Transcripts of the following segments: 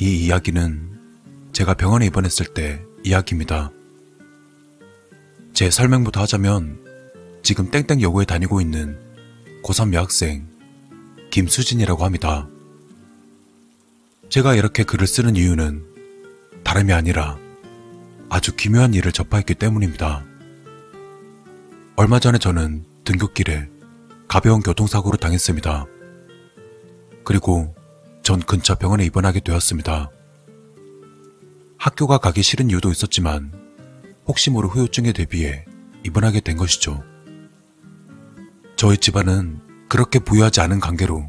이 이야기는 제가 병원에 입원했을 때 이야기입니다. 제 설명부터 하자면 지금 땡땡 여고에 다니고 있는 고3 여학생 김수진이라고 합니다. 제가 이렇게 글을 쓰는 이유는 다름이 아니라 아주 기묘한 일을 접하였기 때문입니다. 얼마 전에 저는 등굣길에 가벼운 교통사고를 당했습니다. 그리고 전 근처 병원에 입원하게 되었습니다. 학교가 가기 싫은 이유도 있었지만 혹시 모를 후유증에 대비해 입원하게 된 것이죠. 저희 집안은 그렇게 부유하지 않은 관계로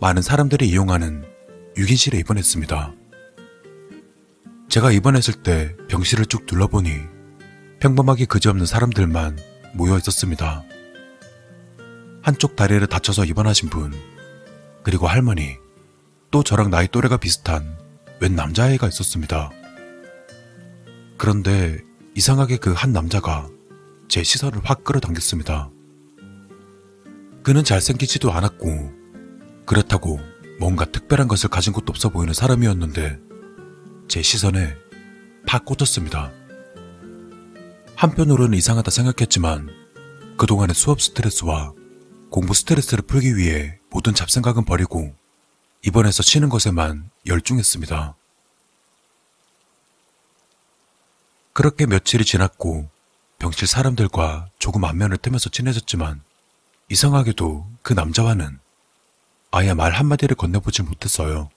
많은 사람들이 이용하는 6인실에 입원했습니다. 제가 입원했을 때 병실을 쭉 둘러보니 평범하게 그지없는 사람들만 모여 있었습니다. 한쪽 다리를 다쳐서 입원하신 분, 그리고 할머니, 또 저랑 나이 또래가 비슷한 웬 남자아이가 있었습니다. 그런데 이상하게 그 한 남자가 제 시선을 확 끌어당겼습니다. 그는 잘생기지도 않았고, 그렇다고 뭔가 특별한 것을 가진 것도 없어 보이는 사람이었는데, 제 시선에 팍 꽂혔습니다. 한편으로는 이상하다 생각했지만, 그동안의 수업 스트레스와 공부 스트레스를 풀기 위해 모든 잡생각은 버리고 입원해서 쉬는 것에만 열중했습니다. 그렇게 며칠이 지났고 병실 사람들과 조금 안면을 트면서 친해졌지만 이상하게도 그 남자와는 아예 말 한마디를 건네보질 못했어요.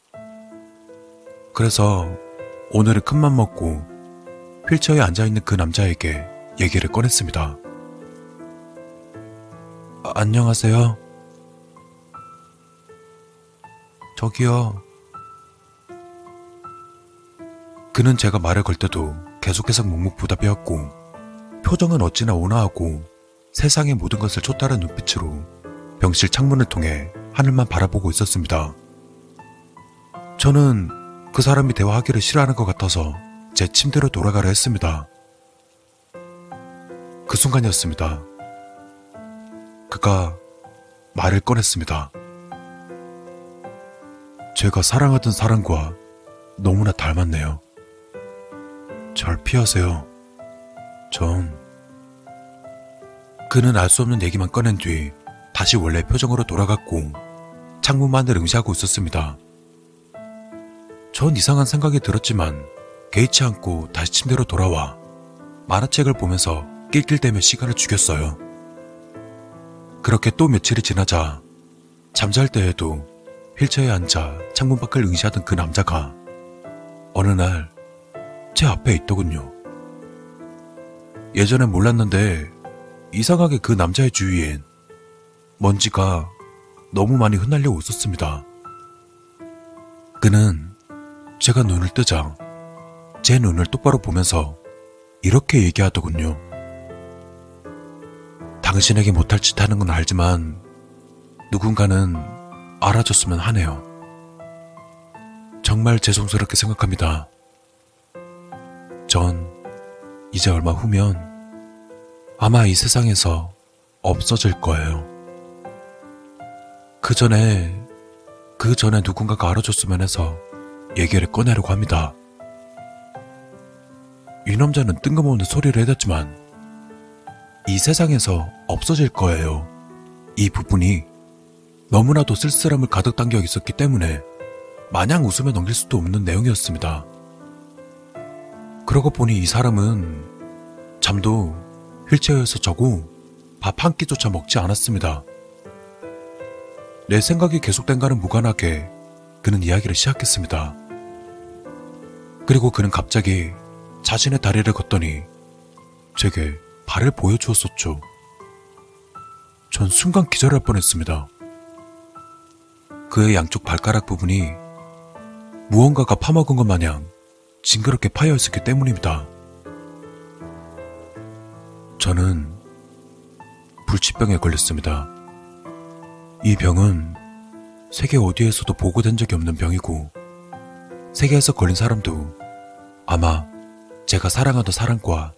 그래서 오늘은 큰맘 먹고 휠체어에 앉아있는 그 남자에게 얘기를 꺼냈습니다. 아, 안녕하세요. 저기요. 그는 제가 말을 걸 때도 계속해서 묵묵부답이었고 표정은 어찌나 온화하고 세상의 모든 것을 촉달한 눈빛으로 병실 창문을 통해 하늘만 바라보고 있었습니다. 저는 그 사람이 대화하기를 싫어하는 것 같아서 제 침대로 돌아가려 했습니다. 그 순간이었습니다. 그가 말을 꺼냈습니다. 제가 사랑하던 사람과 너무나 닮았네요. 절 피하세요. 전 그는 알 수 없는 얘기만 꺼낸 뒤 다시 원래 표정으로 돌아갔고 창문만을 응시하고 있었습니다. 전 이상한 생각이 들었지만 개의치 않고 다시 침대로 돌아와 만화책을 보면서 낄낄대며 시간을 죽였어요. 그렇게 또 며칠이 지나자 잠잘 때에도 휠체어에 앉아 창문 밖을 응시하던 그 남자가 어느 날 제 앞에 있더군요. 예전엔 몰랐는데 이상하게 그 남자의 주위엔 먼지가 너무 많이 흩날려 있었습니다. 그는 제가 눈을 뜨자 제 눈을 똑바로 보면서 이렇게 얘기하더군요. 당신에게 못할 짓 하는 건 알지만 누군가는 알아줬으면 하네요. 정말 죄송스럽게 생각합니다. 전 이제 얼마 후면 아마 이 세상에서 없어질 거예요. 그 전에, 그 전에 누군가가 알아줬으면 해서 얘기를 꺼내려고 합니다. 이 남자는 뜬금없는 소리를 해댔지만 이 세상에서 없어질 거예요. 이 부분이 너무나도 쓸쓸함을 가득 담겨 있었기 때문에 마냥 웃으며 넘길 수도 없는 내용이었습니다. 그러고 보니 이 사람은 잠도 휠체어에서 자고 밥 한 끼조차 먹지 않았습니다. 내 생각이 계속된가는 무관하게 그는 이야기를 시작했습니다. 그리고 그는 갑자기 자신의 다리를 걷더니 제게 발을 보여주었었죠. 전 순간 기절할 뻔했습니다. 그의 양쪽 발가락 부분이 무언가가 파먹은 것 마냥 징그럽게 파여 있었기 때문입니다. 저는 불치병에 걸렸습니다. 이 병은 세계 어디에서도 보고된 적이 없는 병이고, 세계에서 걸린 사람도 아마 제가 사랑하던 사람과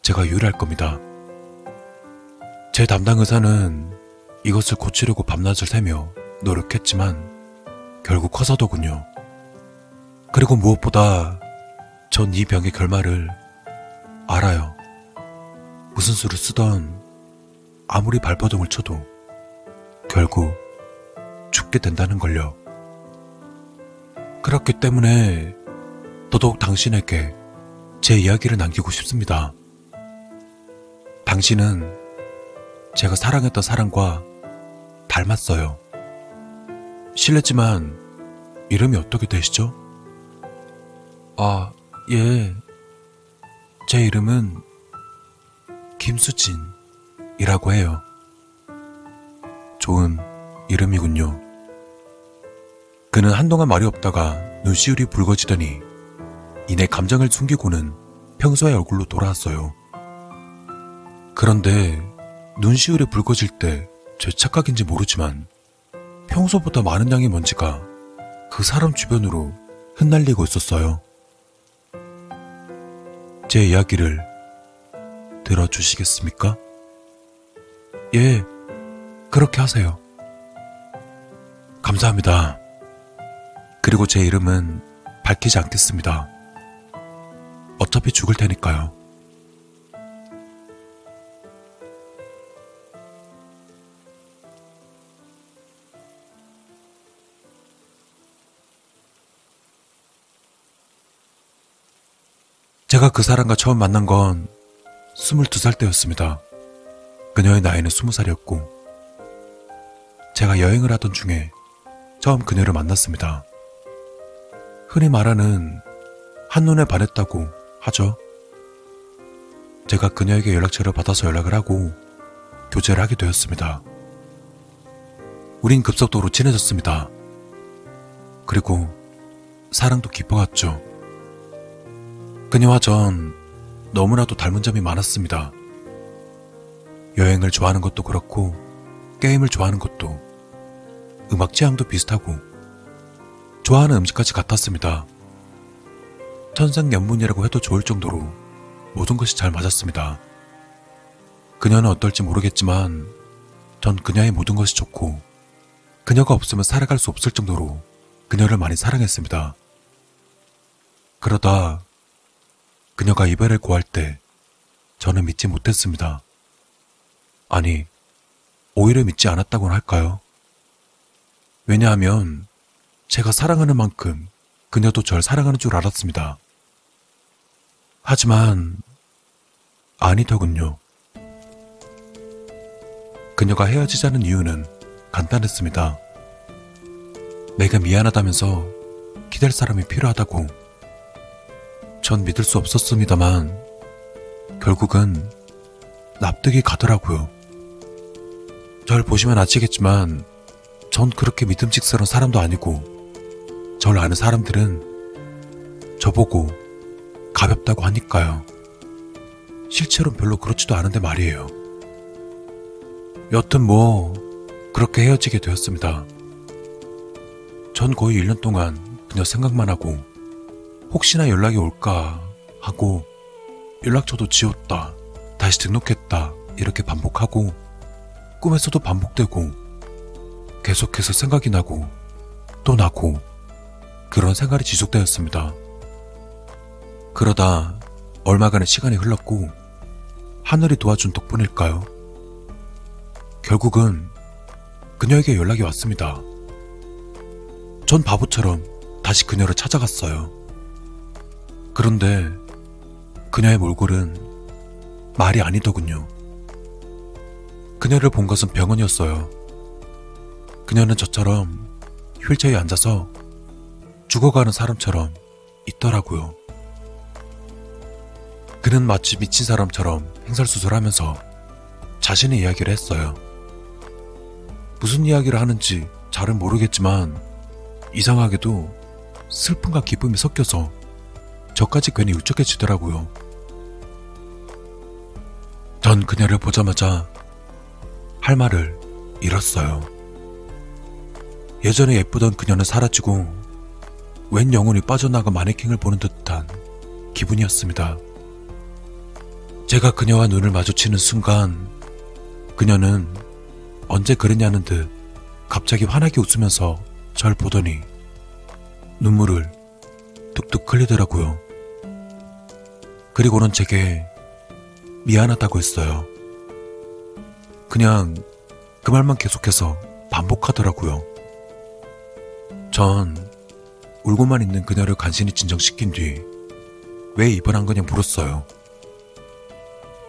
제가 유일할 겁니다. 제 담당 의사는 이것을 고치려고 밤낮을 새며 노력했지만 결국 커서더군요. 그리고 무엇보다 전 이 병의 결말을 알아요. 무슨 수를 쓰던 아무리 발버둥을 쳐도 결국 죽게 된다는 걸요. 그렇기 때문에 더더욱 당신에게 제 이야기를 남기고 싶습니다. 당신은 제가 사랑했던 사람과 닮았어요. 실례지만 이름이 어떻게 되시죠? 아, 예. 제 이름은 김수진이라고 해요. 좋은 이름이군요. 그는 한동안 말이 없다가 눈시울이 붉어지더니 이내 감정을 숨기고는 평소의 얼굴로 돌아왔어요. 그런데 눈시울이 붉어질 때 제 착각인지 모르지만 평소보다 많은 양의 먼지가 그 사람 주변으로 흩날리고 있었어요. 제 이야기를 들어주시겠습니까? 예, 그렇게 하세요. 감사합니다. 그리고 제 이름은 밝히지 않겠습니다. 어차피 죽을 테니까요. 제가 그 사람과 처음 만난 건 22살 때였습니다. 그녀의 나이는 20살이었고, 제가 여행을 하던 중에 처음 그녀를 만났습니다. 흔히 말하는 한눈에 반했다고 하죠. 제가 그녀에게 연락처를 받아서 연락을 하고 교제를 하게 되었습니다. 우린 급속도로 친해졌습니다. 그리고 사랑도 깊어갔죠. 그녀와 전 너무나도 닮은 점이 많았습니다. 여행을 좋아하는 것도 그렇고, 게임을 좋아하는 것도, 음악 취향도 비슷하고, 좋아하는 음식까지 같았습니다. 천생연분이라고 해도 좋을 정도로 모든 것이 잘 맞았습니다. 그녀는 어떨지 모르겠지만, 전 그녀의 모든 것이 좋고, 그녀가 없으면 살아갈 수 없을 정도로 그녀를 많이 사랑했습니다. 그러다 그녀가 이별을 고할 때 저는 믿지 못했습니다. 아니, 오히려 믿지 않았다고는 할까요? 왜냐하면 제가 사랑하는 만큼 그녀도 절 사랑하는 줄 알았습니다. 하지만 아니더군요. 그녀가 헤어지자는 이유는 간단했습니다. 내가 미안하다면서 기댈 사람이 필요하다고 전 믿을 수 없었습니다만 결국은 납득이 가더라고요. 절 보시면 아시겠지만 전 그렇게 믿음직스러운 사람도 아니고 절 아는 사람들은 저보고 가볍다고 하니까요. 실제로는 별로 그렇지도 않은데 말이에요. 여튼 뭐 그렇게 헤어지게 되었습니다. 전 거의 1년 동안 그녀 생각만 하고 혹시나 연락이 올까 하고 연락처도 지웠다, 다시 등록했다, 이렇게 반복하고 꿈에서도 반복되고 계속해서 생각이 나고 또 나고 그런 생활이 지속되었습니다. 그러다 얼마간의 시간이 흘렀고 하늘이 도와준 덕분일까요? 결국은 그녀에게 연락이 왔습니다. 전 바보처럼 다시 그녀를 찾아갔어요. 그런데 그녀의 몰골은 말이 아니더군요. 그녀를 본 것은 병원이었어요. 그녀는 저처럼 휠체어에 앉아서 죽어가는 사람처럼 있더라고요. 그는 마치 미친 사람처럼 행설수설하면서 자신의 이야기를 했어요. 무슨 이야기를 하는지 잘은 모르겠지만 이상하게도 슬픔과 기쁨이 섞여서 저까지 괜히 울적해지더라고요. 전 그녀를 보자마자 할 말을 잃었어요. 예전에 예쁘던 그녀는 사라지고 웬 영혼이 빠져나가 마네킹을 보는 듯한 기분이었습니다. 제가 그녀와 눈을 마주치는 순간 그녀는 언제 그랬냐는 듯 갑자기 환하게 웃으면서 절 보더니 눈물을 뚝뚝 흘리더라고요. 그리고는 제게 미안하다고 했어요. 그냥 그 말만 계속해서 반복하더라고요. 전 울고만 있는 그녀를 간신히 진정시킨 뒤 왜 입원한 거냐 물었어요.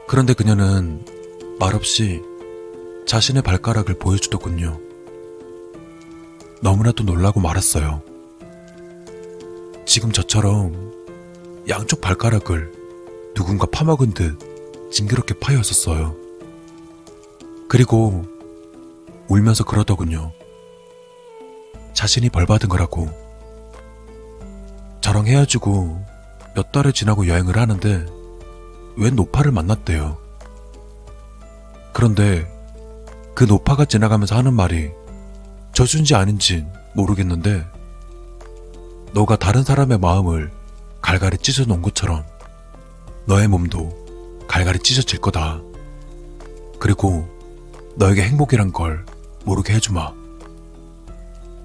그런데 그녀는 말없이 자신의 발가락을 보여주더군요. 너무나도 놀라고 말았어요. 지금 저처럼 양쪽 발가락을 누군가 파먹은 듯 징그럽게 파였었어요. 그리고 울면서 그러더군요. 자신이 벌받은 거라고. 저랑 헤어지고 몇 달을 지나고 여행을 하는데 웬 노파를 만났대요. 그런데 그 노파가 지나가면서 하는 말이 저준지 아닌지 모르겠는데 너가 다른 사람의 마음을 갈갈이 찢어 놓은 것처럼 너의 몸도 갈갈이 찢어질 거다. 그리고 너에게 행복이란 걸 모르게 해주마.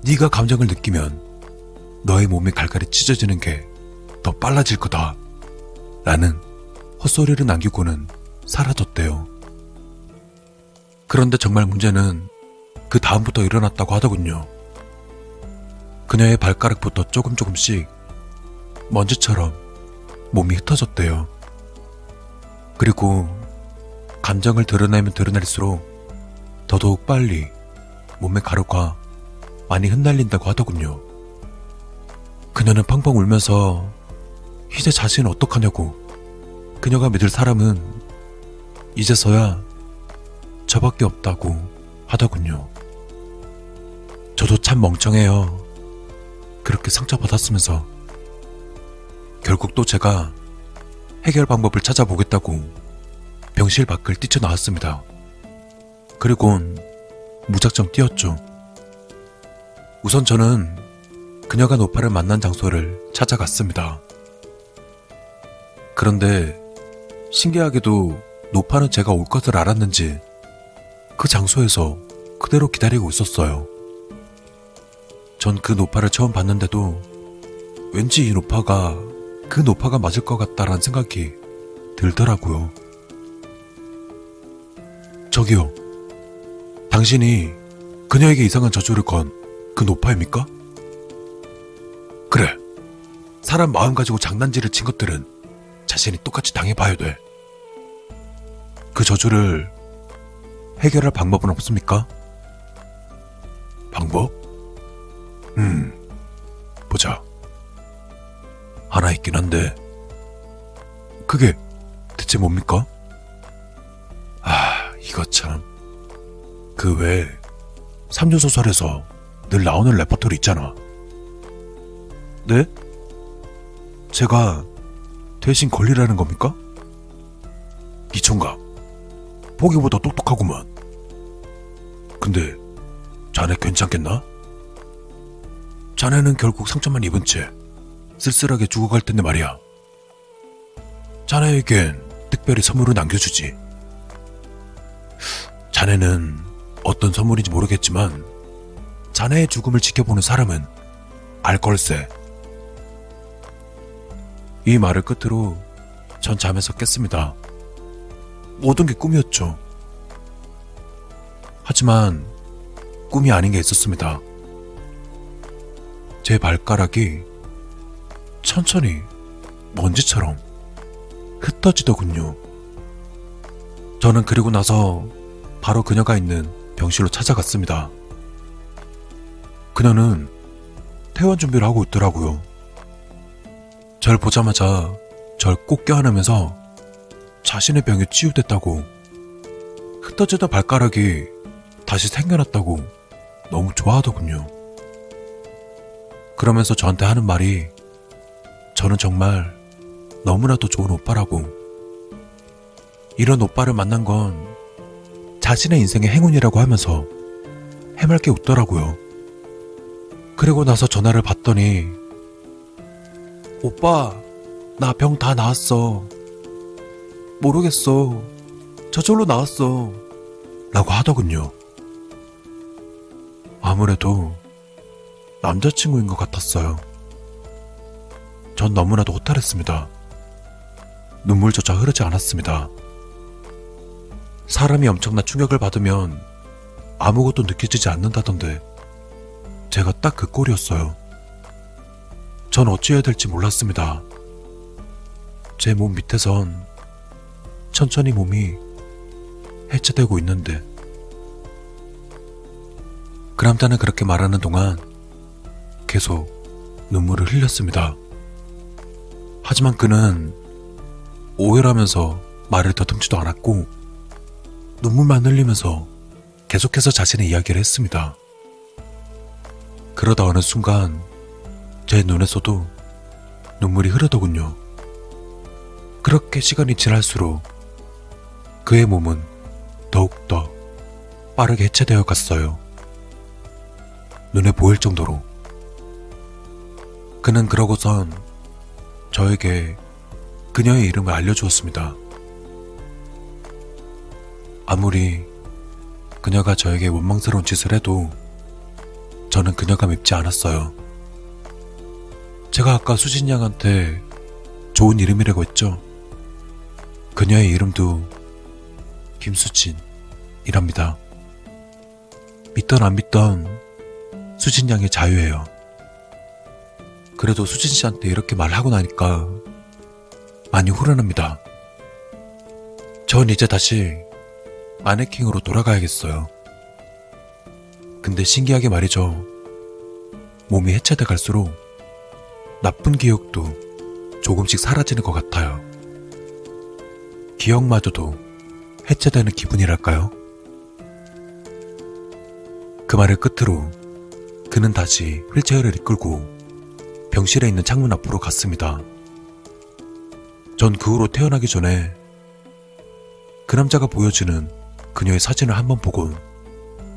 네가 감정을 느끼면 너의 몸이 갈갈이 찢어지는 게 더 빨라질 거다. 라는 헛소리를 남기고는 사라졌대요. 그런데 정말 문제는 그 다음부터 일어났다고 하더군요. 그녀의 발가락부터 조금 조금씩 먼지처럼 몸이 흩어졌대요. 그리고 감정을 드러내면 드러낼수록 더더욱 빨리 몸의 가루가 많이 흩날린다고 하더군요. 그녀는 펑펑 울면서 이제 자신은 어떡하냐고 그녀가 믿을 사람은 이제서야 저밖에 없다고 하더군요. 저도 참 멍청해요. 그렇게 상처받았으면서 결국 또 제가 해결 방법을 찾아보겠다고 병실 밖을 뛰쳐나왔습니다. 그리곤 무작정 뛰었죠. 우선 저는 그녀가 노파를 만난 장소를 찾아갔습니다. 그런데 신기하게도 노파는 제가 올 것을 알았는지 그 장소에서 그대로 기다리고 있었어요. 전 그 노파를 처음 봤는데도 왠지 이 노파가 그 노파가 맞을 것 같다라는 생각이 들더라고요. 저기요. 당신이 그녀에게 이상한 저주를 건 그 노파입니까? 그래. 사람 마음 가지고 장난질을 친 것들은 자신이 똑같이 당해봐야 돼. 그 저주를 해결할 방법은 없습니까? 방법? 음, 대체 뭡니까? 아, 이거 참. 그 외에, 삼류소설에서 늘 나오는 레퍼토리 있잖아. 네? 제가 대신 걸리라는 겁니까? 이 총각, 보기보다 똑똑하구만. 근데 자네 괜찮겠나? 자네는 결국 상처만 입은 채 쓸쓸하게 죽어갈 텐데 말이야. 자네에겐 특별히 선물을 남겨주지. 자네는 어떤 선물인지 모르겠지만 자네의 죽음을 지켜보는 사람은 알 걸세. 이 말을 끝으로 전 잠에서 깼습니다. 모든 게 꿈이었죠. 하지만 꿈이 아닌 게 있었습니다. 제 발가락이 천천히 먼지처럼 흩어지더군요. 저는 그리고 나서 바로 그녀가 있는 병실로 찾아갔습니다. 그녀는 퇴원 준비를 하고 있더라고요. 절 보자마자 절 꼭 껴안으면서 자신의 병이 치유됐다고 흩어지던 발가락이 다시 생겨났다고 너무 좋아하더군요. 그러면서 저한테 하는 말이 저는 정말 너무나도 좋은 오빠라고 이런 오빠를 만난 건 자신의 인생의 행운이라고 하면서 해맑게 웃더라고요. 그리고 나서 전화를 받더니 오빠 나 병 다 나았어. 모르겠어. 저절로 나왔어. 라고 하더군요. 아무래도 남자친구인 것 같았어요. 전 너무나도 호탈했습니다. 눈물조차 흐르지 않았습니다. 사람이 엄청난 충격을 받으면 아무것도 느껴지지 않는다던데 제가 딱 그 꼴이었어요. 전 어찌해야 될지 몰랐습니다. 제 몸 밑에선 천천히 몸이 해체되고 있는데 그 남자는 그렇게 말하는 동안 계속 눈물을 흘렸습니다. 하지만 그는 오열하면서 말을 더듬지도 않았고 눈물만 흘리면서 계속해서 자신의 이야기를 했습니다. 그러다 어느 순간 제 눈에서도 눈물이 흐르더군요. 그렇게 시간이 지날수록 그의 몸은 더욱더 빠르게 해체되어 갔어요. 눈에 보일 정도로. 그는 그러고선 저에게 그녀의 이름을 알려주었습니다. 아무리 그녀가 저에게 원망스러운 짓을 해도 저는 그녀가 밉지 않았어요. 제가 아까 수진 양한테 좋은 이름이라고 했죠. 그녀의 이름도 김수진이랍니다. 믿던 안 믿던 수진 양의 자유예요. 그래도 수진 씨한테 이렇게 말하고 나니까 많이 후련합니다. 전 이제 다시 마네킹으로 돌아가야겠어요. 근데 신기하게 말이죠. 몸이 해체돼 갈수록 나쁜 기억도 조금씩 사라지는 것 같아요. 기억마저도 해체되는 기분이랄까요? 그 말을 끝으로 그는 다시 휠체어를 이끌고 병실에 있는 창문 앞으로 갔습니다. 전 그 후로 태어나기 전에 그 남자가 보여주는 그녀의 사진을 한 번 보곤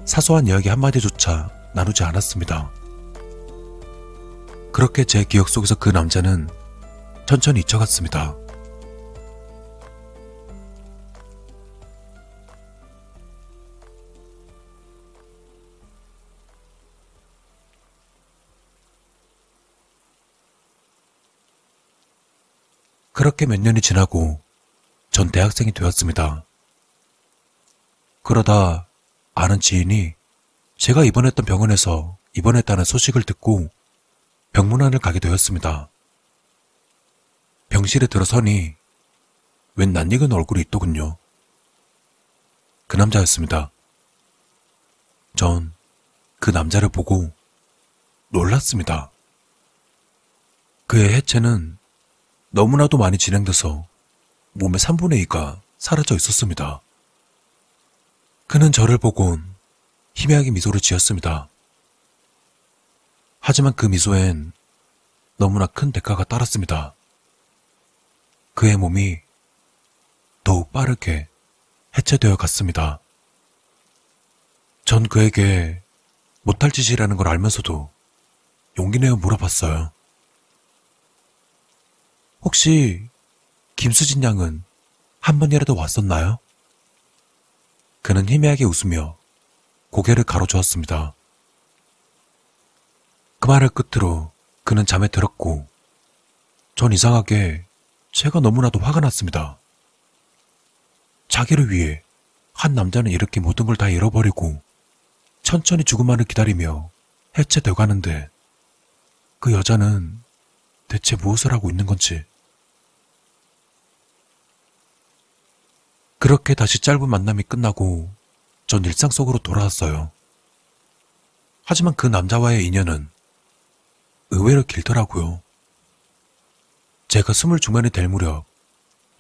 사소한 이야기 한마디조차 나누지 않았습니다. 그렇게 제 기억 속에서 그 남자는 천천히 잊혀갔습니다. 그렇게 몇 년이 지나고 전 대학생이 되었습니다. 그러다 아는 지인이 제가 입원했던 병원에서 입원했다는 소식을 듣고 병문안을 가게 되었습니다. 병실에 들어서니 웬 낯익은 얼굴이 있더군요. 그 남자였습니다. 전 그 남자를 보고 놀랐습니다. 그의 해체는 너무나도 많이 진행돼서 몸의 3분의 2가 사라져 있었습니다. 그는 저를 보곤 희미하게 미소를 지었습니다. 하지만 그 미소엔 너무나 큰 대가가 따랐습니다. 그의 몸이 더욱 빠르게 해체되어 갔습니다. 전 그에게 못할 짓이라는 걸 알면서도 용기 내어 물어봤어요. 혹시 김수진 양은 한 번이라도 왔었나요? 그는 희미하게 웃으며 고개를 가로저었습니다. 그 말을 끝으로 그는 잠에 들었고, 전 이상하게 제가 너무나도 화가 났습니다. 자기를 위해 한 남자는 이렇게 모든 걸 다 잃어버리고 천천히 죽음만을 기다리며 해체되어 가는데 그 여자는 대체 무엇을 하고 있는 건지. 그렇게 다시 짧은 만남이 끝나고 전 일상 속으로 돌아왔어요. 하지만 그 남자와의 인연은 의외로 길더라고요. 제가 스물 중반이 될 무렵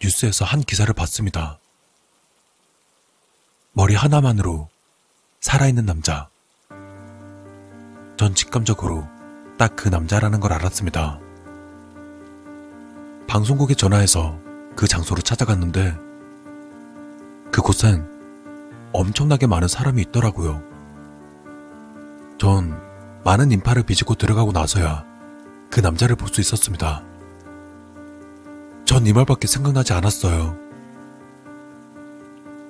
뉴스에서 한 기사를 봤습니다. 머리 하나만으로 살아있는 남자. 전 직감적으로 딱 그 남자라는 걸 알았습니다. 방송국에 전화해서 그 장소로 찾아갔는데 그곳엔 엄청나게 많은 사람이 있더라고요. 전 많은 인파를 비집고 들어가고 나서야 그 남자를 볼 수 있었습니다. 전 이 말밖에 생각나지 않았어요.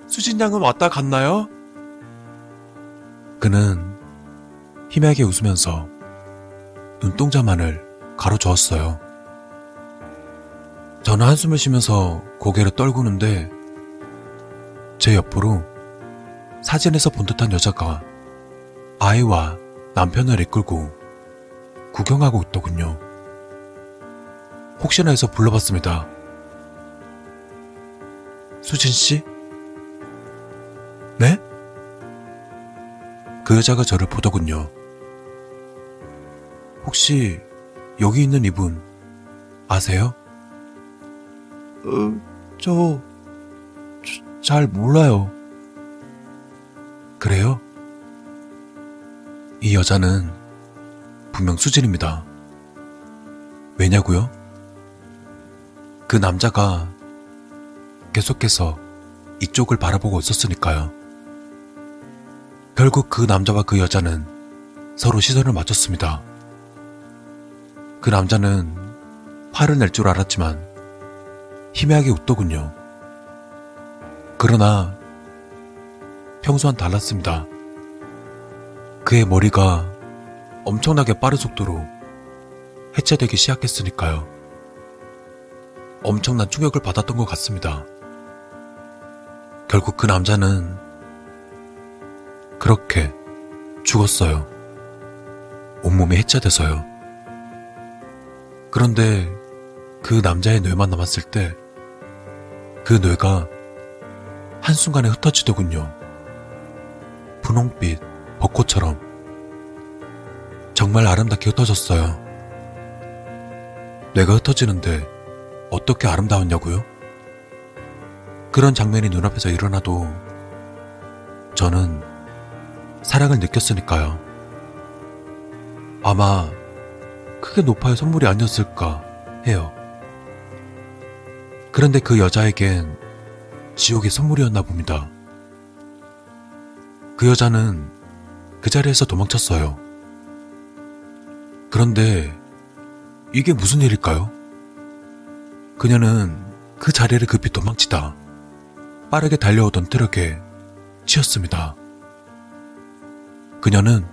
수진 양은 왔다 갔나요? 그는 희미하게 웃으면서 눈동자만을 가로저었어요. 저는 한숨을 쉬면서 고개를 떨구는데 제 옆으로 사진에서 본 듯한 여자가 아이와 남편을 이끌고 구경하고 있더군요. 혹시나 해서 불러봤습니다. 수진 씨? 네? 그 여자가 저를 보더군요. 혹시 여기 있는 이분 아세요? 어, 저, 저, 잘 몰라요. 그래요? 이 여자는 분명 수진입니다. 왜냐고요? 그 남자가 계속해서 이쪽을 바라보고 있었으니까요. 결국 그 남자와 그 여자는 서로 시선을 맞췄습니다. 그 남자는 화를 낼 줄 알았지만 희미하게 웃더군요. 그러나 평소와는 달랐습니다. 그의 머리가 엄청나게 빠른 속도로 해체되기 시작했으니까요. 엄청난 충격을 받았던 것 같습니다. 결국 그 남자는 그렇게 죽었어요. 온몸이 해체돼서요. 그런데 그 남자의 뇌만 남았을 때 그 뇌가 한순간에 흩어지더군요. 분홍빛 벚꽃처럼 정말 아름답게 흩어졌어요. 뇌가 흩어지는데 어떻게 아름다웠냐고요? 그런 장면이 눈앞에서 일어나도 저는 사랑을 느꼈으니까요. 아마 크게 높아의 선물이 아니었을까 해요. 그런데 그 여자에겐 지옥의 선물이었나 봅니다. 그 여자는 그 자리에서 도망쳤어요. 그런데 이게 무슨 일일까요? 그녀는 그 자리를 급히 도망치다 빠르게 달려오던 트럭에 치였습니다. 그녀는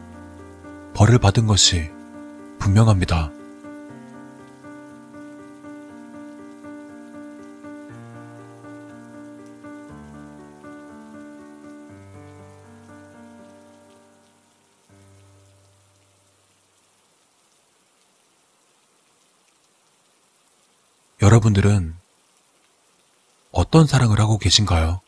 벌을 받은 것이 분명합니다. 여러분들은 어떤 사랑을 하고 계신가요?